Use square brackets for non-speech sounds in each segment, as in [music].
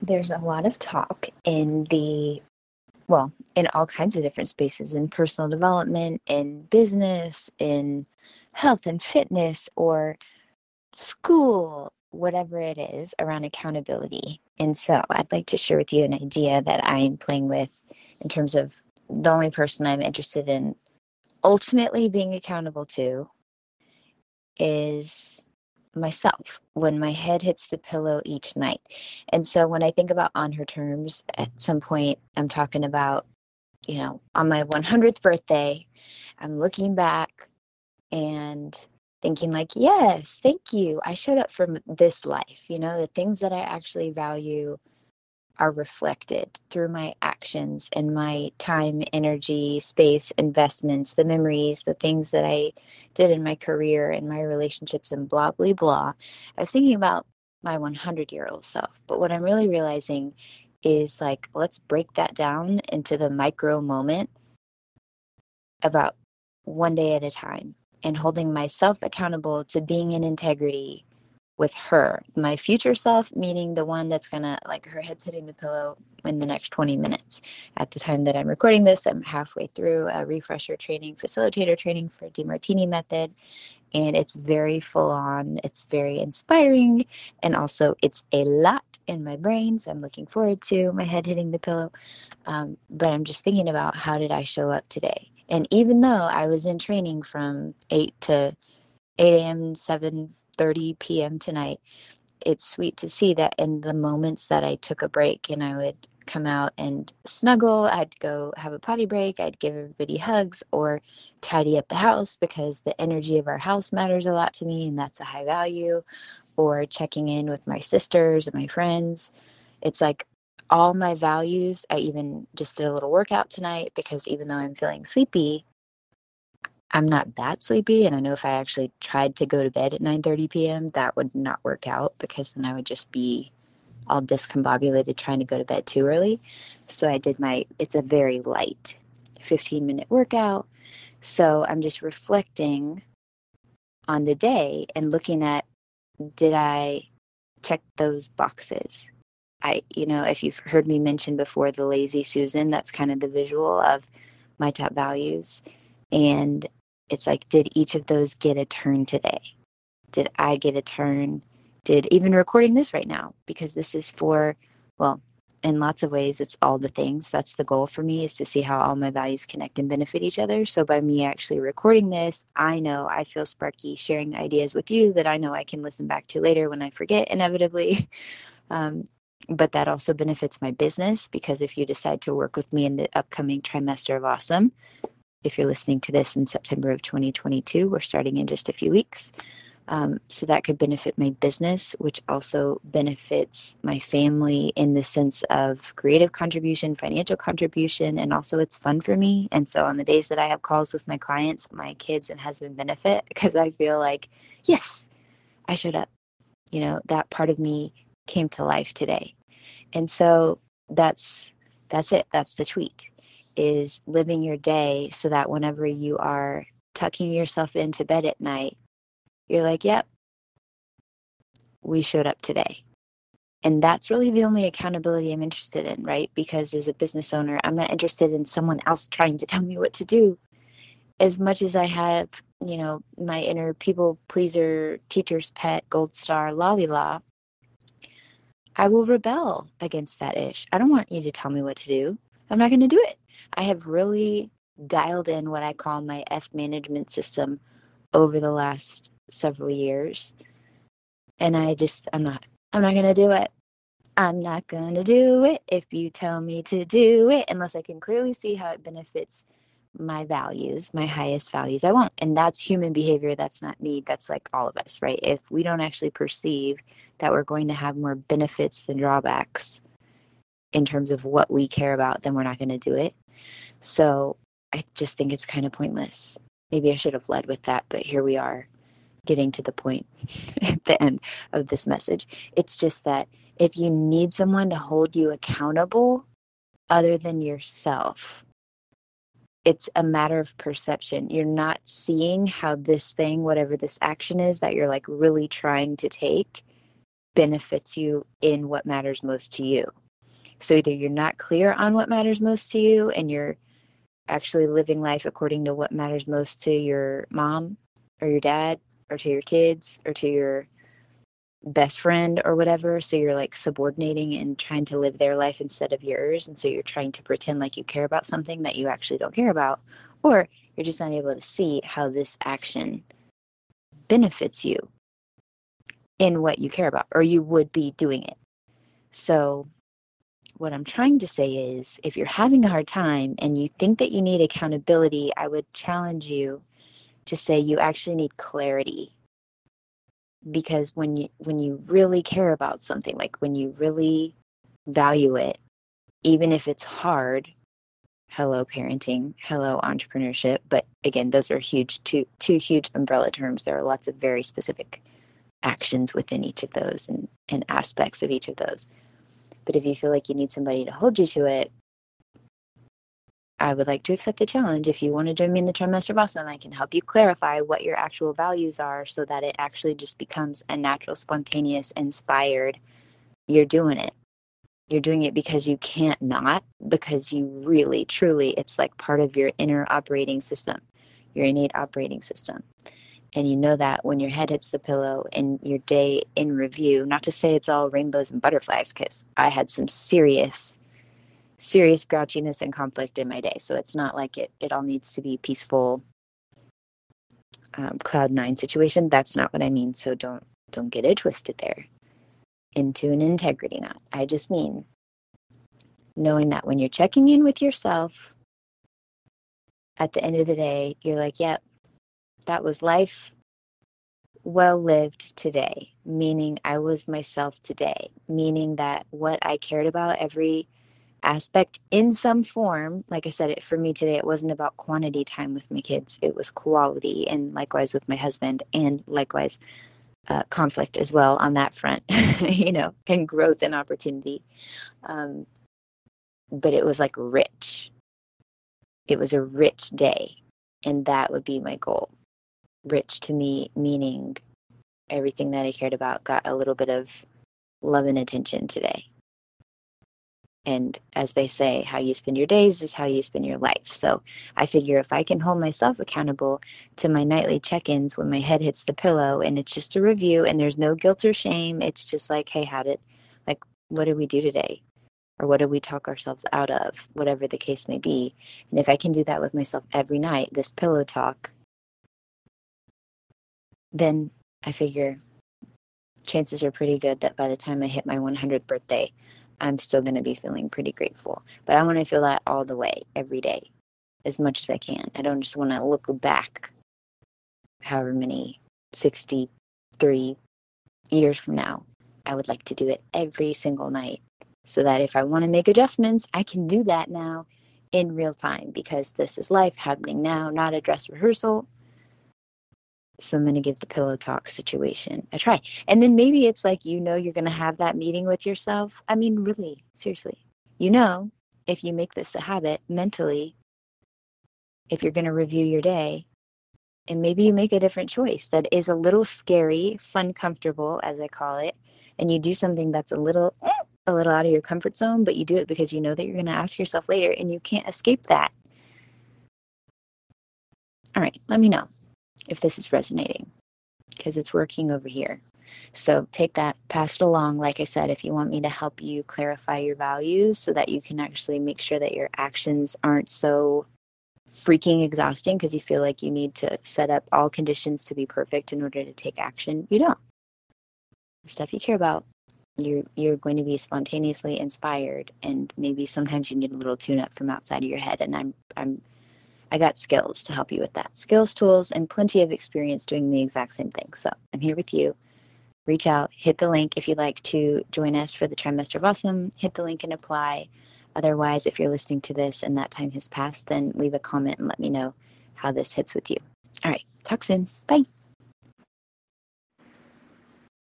there's a lot of talk in the well, in all kinds of different spaces in personal development, in business, in health and fitness, or school, whatever it is around accountability. And so I'd like to share with you an idea that I'm playing with in terms of the only person I'm interested in ultimately being accountable to is myself when my head hits the pillow each night. And so when I think about on her terms, at mm-hmm. some point I'm talking about, you know, on my 100th birthday, I'm looking back and thinking like, yes, thank you. I showed up for this life, you know, the things that I actually value are reflected through my actions and my time, energy, space, investments, the memories, the things that I did in my career and my relationships and blah, blah, blah. I was thinking about my 100 year old self. But what I'm really realizing is like, let's break that down into the micro moment about one day at a time and holding myself accountable to being in integrity with her, my future self, meaning the one that's gonna like her head's hitting the pillow in the next 20 minutes. At the time that I'm recording this, I'm halfway through a refresher training, facilitator training for Demartini method. And it's very full on, it's very inspiring, and also it's a lot in my brain. So I'm looking forward to my head hitting the pillow. Um, but I'm just thinking about how did I show up today? And even though I was in training from 8 to 8 a.m., 7:30 p.m. tonight. It's sweet to see that in the moments that I took a break and I would come out and snuggle, I'd go have a potty break, I'd give everybody hugs or tidy up the house because the energy of our house matters a lot to me and that's a high value, or checking in with my sisters and my friends. It's like all my values. I even just did a little workout tonight because even though I'm feeling sleepy, I'm not that sleepy and I know if I actually tried to go to bed at 9:30 p.m. that would not work out because then I would just be all discombobulated trying to go to bed too early. So I did my it's a very light 15 minute workout. So I'm just reflecting on the day and looking at did I check those boxes? I you know, if you've heard me mention before the lazy Susan, that's kind of the visual of my top values and it's like, did each of those get a turn today? Did I get a turn? Did even recording this right now, because this is for, well, in lots of ways, it's all the things. That's the goal for me is to see how all my values connect and benefit each other. So by me actually recording this, I know I feel sparky sharing ideas with you that I know I can listen back to later when I forget inevitably. [laughs] Um, but that also benefits my business because if you decide to work with me in the upcoming trimester of awesome, if you're listening to this in September of 2022, we're starting in just a few weeks. Um, so that could benefit my business, which also benefits my family in the sense of creative contribution, financial contribution, and also it's fun for me. And so on the days that I have calls with my clients, my kids and husband benefit [laughs] because I feel like, yes, I showed up. You know, that part of me came to life today. And so that's that's it. That's the tweet is living your day so that whenever you are tucking yourself into bed at night, you're like, yep, we showed up today. And that's really the only accountability I'm interested in, right? Because as a business owner, I'm not interested in someone else trying to tell me what to do. As much as I have, you know, my inner people pleaser, teacher's pet, gold star, lolly law, I will rebel against that ish. I don't want you to tell me what to do. I'm not going to do it. I have really dialed in what I call my F management system over the last several years. And I just, I'm not, I'm not going to do it. I'm not going to do it if you tell me to do it unless I can clearly see how it benefits my values, my highest values. I won't. And that's human behavior. That's not me. That's like all of us, right? If we don't actually perceive that we're going to have more benefits than drawbacks, in terms of what we care about, then we're not going to do it. So I just think it's kind of pointless. Maybe I should have led with that, but here we are getting to the point [laughs] at the end of this message. It's just that if you need someone to hold you accountable other than yourself, it's a matter of perception. You're not seeing how this thing, whatever this action is that you're like really trying to take, benefits you in what matters most to you. So either you're not clear on what matters most to you and you're actually living life according to what matters most to your mom or your dad or to your kids or to your best friend or whatever. So you're like subordinating and trying to live their life instead of yours. And so you're trying to pretend like you care about something that you actually don't care about. Or you're just not able to see how this action benefits you in what you care about, or you would be doing it. So, what I'm trying to say is if you're having a hard time and you think that you need accountability, I would challenge you to say you actually need clarity. Because when you when you really care about something like when you really value it even if it's hard hello parenting hello entrepreneurship but again those are huge two two huge umbrella terms. There are lots of very specific actions within each of those and, and aspects of each of those but if you feel like you need somebody to hold you to it I would like to accept the challenge. If you want to join me in the trimester awesome, I can help you clarify what your actual values are so that it actually just becomes a natural, spontaneous, inspired. You're doing it. You're doing it because you can't not, because you really, truly, it's like part of your inner operating system, your innate operating system. And you know that when your head hits the pillow and your day in review, not to say it's all rainbows and butterflies, because I had some serious serious grouchiness and conflict in my day. So it's not like it, it all needs to be peaceful um, cloud nine situation. That's not what I mean. So don't don't get it twisted there into an integrity knot. I just mean knowing that when you're checking in with yourself at the end of the day, you're like, yep, that was life well lived today, meaning I was myself today, meaning that what I cared about every aspect in some form. Like I said, it for me today, it wasn't about quantity time with my kids, it was quality, and likewise with my husband, and likewise uh, conflict as well on that front, [laughs] you know, and growth and opportunity. Um, but it was like rich. It was a rich day, and that would be my goal. Rich to me, meaning everything that I cared about got a little bit of love and attention today. And as they say how you spend your days is how you spend your life. So i figure if i can hold myself accountable to my nightly check-ins when my head hits the pillow and it's just a review and there's no guilt or shame it's just like hey how did like what did we do today? Or what did we talk ourselves out of? Whatever the case may be. And if i can do that with myself every night this pillow talk then i figure chances are pretty good that by the time i hit my 100th birthday I'm still going to be feeling pretty grateful. But I want to feel that all the way, every day, as much as I can. I don't just want to look back however many 63 years from now. I would like to do it every single night so that if I want to make adjustments, I can do that now in real time because this is life happening now, not a dress rehearsal so I'm going to give the pillow talk situation a try. And then maybe it's like, you know, you're going to have that meeting with yourself. I mean, really, seriously, you know, if you make this a habit mentally, if you're going to review your day, and maybe you make a different choice that is a little scary, fun, comfortable, as I call it, and you do something that's a little, a little out of your comfort zone, but you do it because you know that you're going to ask yourself later and you can't escape that. All right, let me know if this is resonating because it's working over here. So take that, pass it along. Like I said, if you want me to help you clarify your values so that you can actually make sure that your actions aren't so freaking exhausting because you feel like you need to set up all conditions to be perfect in order to take action, you don't. The stuff you care about, you're you're going to be spontaneously inspired and maybe sometimes you need a little tune up from outside of your head and I'm I'm I got skills to help you with that. Skills, tools, and plenty of experience doing the exact same thing. So I'm here with you. Reach out, hit the link if you'd like to join us for the trimester of awesome. Hit the link and apply. Otherwise, if you're listening to this and that time has passed, then leave a comment and let me know how this hits with you. All right, talk soon. Bye.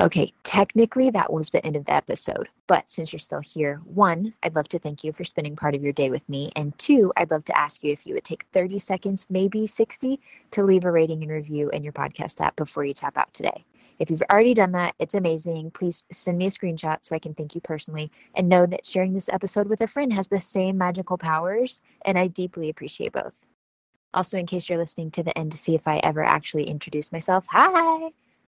Okay, technically that was the end of the episode. But since you're still here, one, I'd love to thank you for spending part of your day with me. And two, I'd love to ask you if you would take 30 seconds, maybe 60, to leave a rating and review in your podcast app before you tap out today. If you've already done that, it's amazing. Please send me a screenshot so I can thank you personally and know that sharing this episode with a friend has the same magical powers, and I deeply appreciate both. Also, in case you're listening to the end to see if I ever actually introduce myself, hi!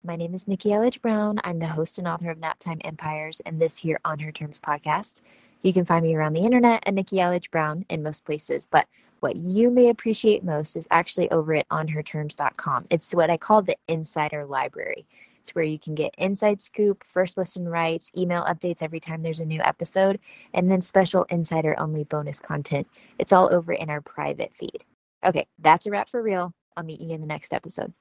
My name is Nikki Elledge Brown. I'm the host and author of Naptime Empires and this here On Her Terms podcast. You can find me around the internet at Nikki Elledge Brown in most places, but what you may appreciate most is actually over at onherterms.com. It's what I call the insider library. It's where you can get inside scoop, first listen rights, email updates every time there's a new episode, and then special insider only bonus content. It's all over in our private feed. Okay, that's a wrap for real. I'll meet you in the next episode.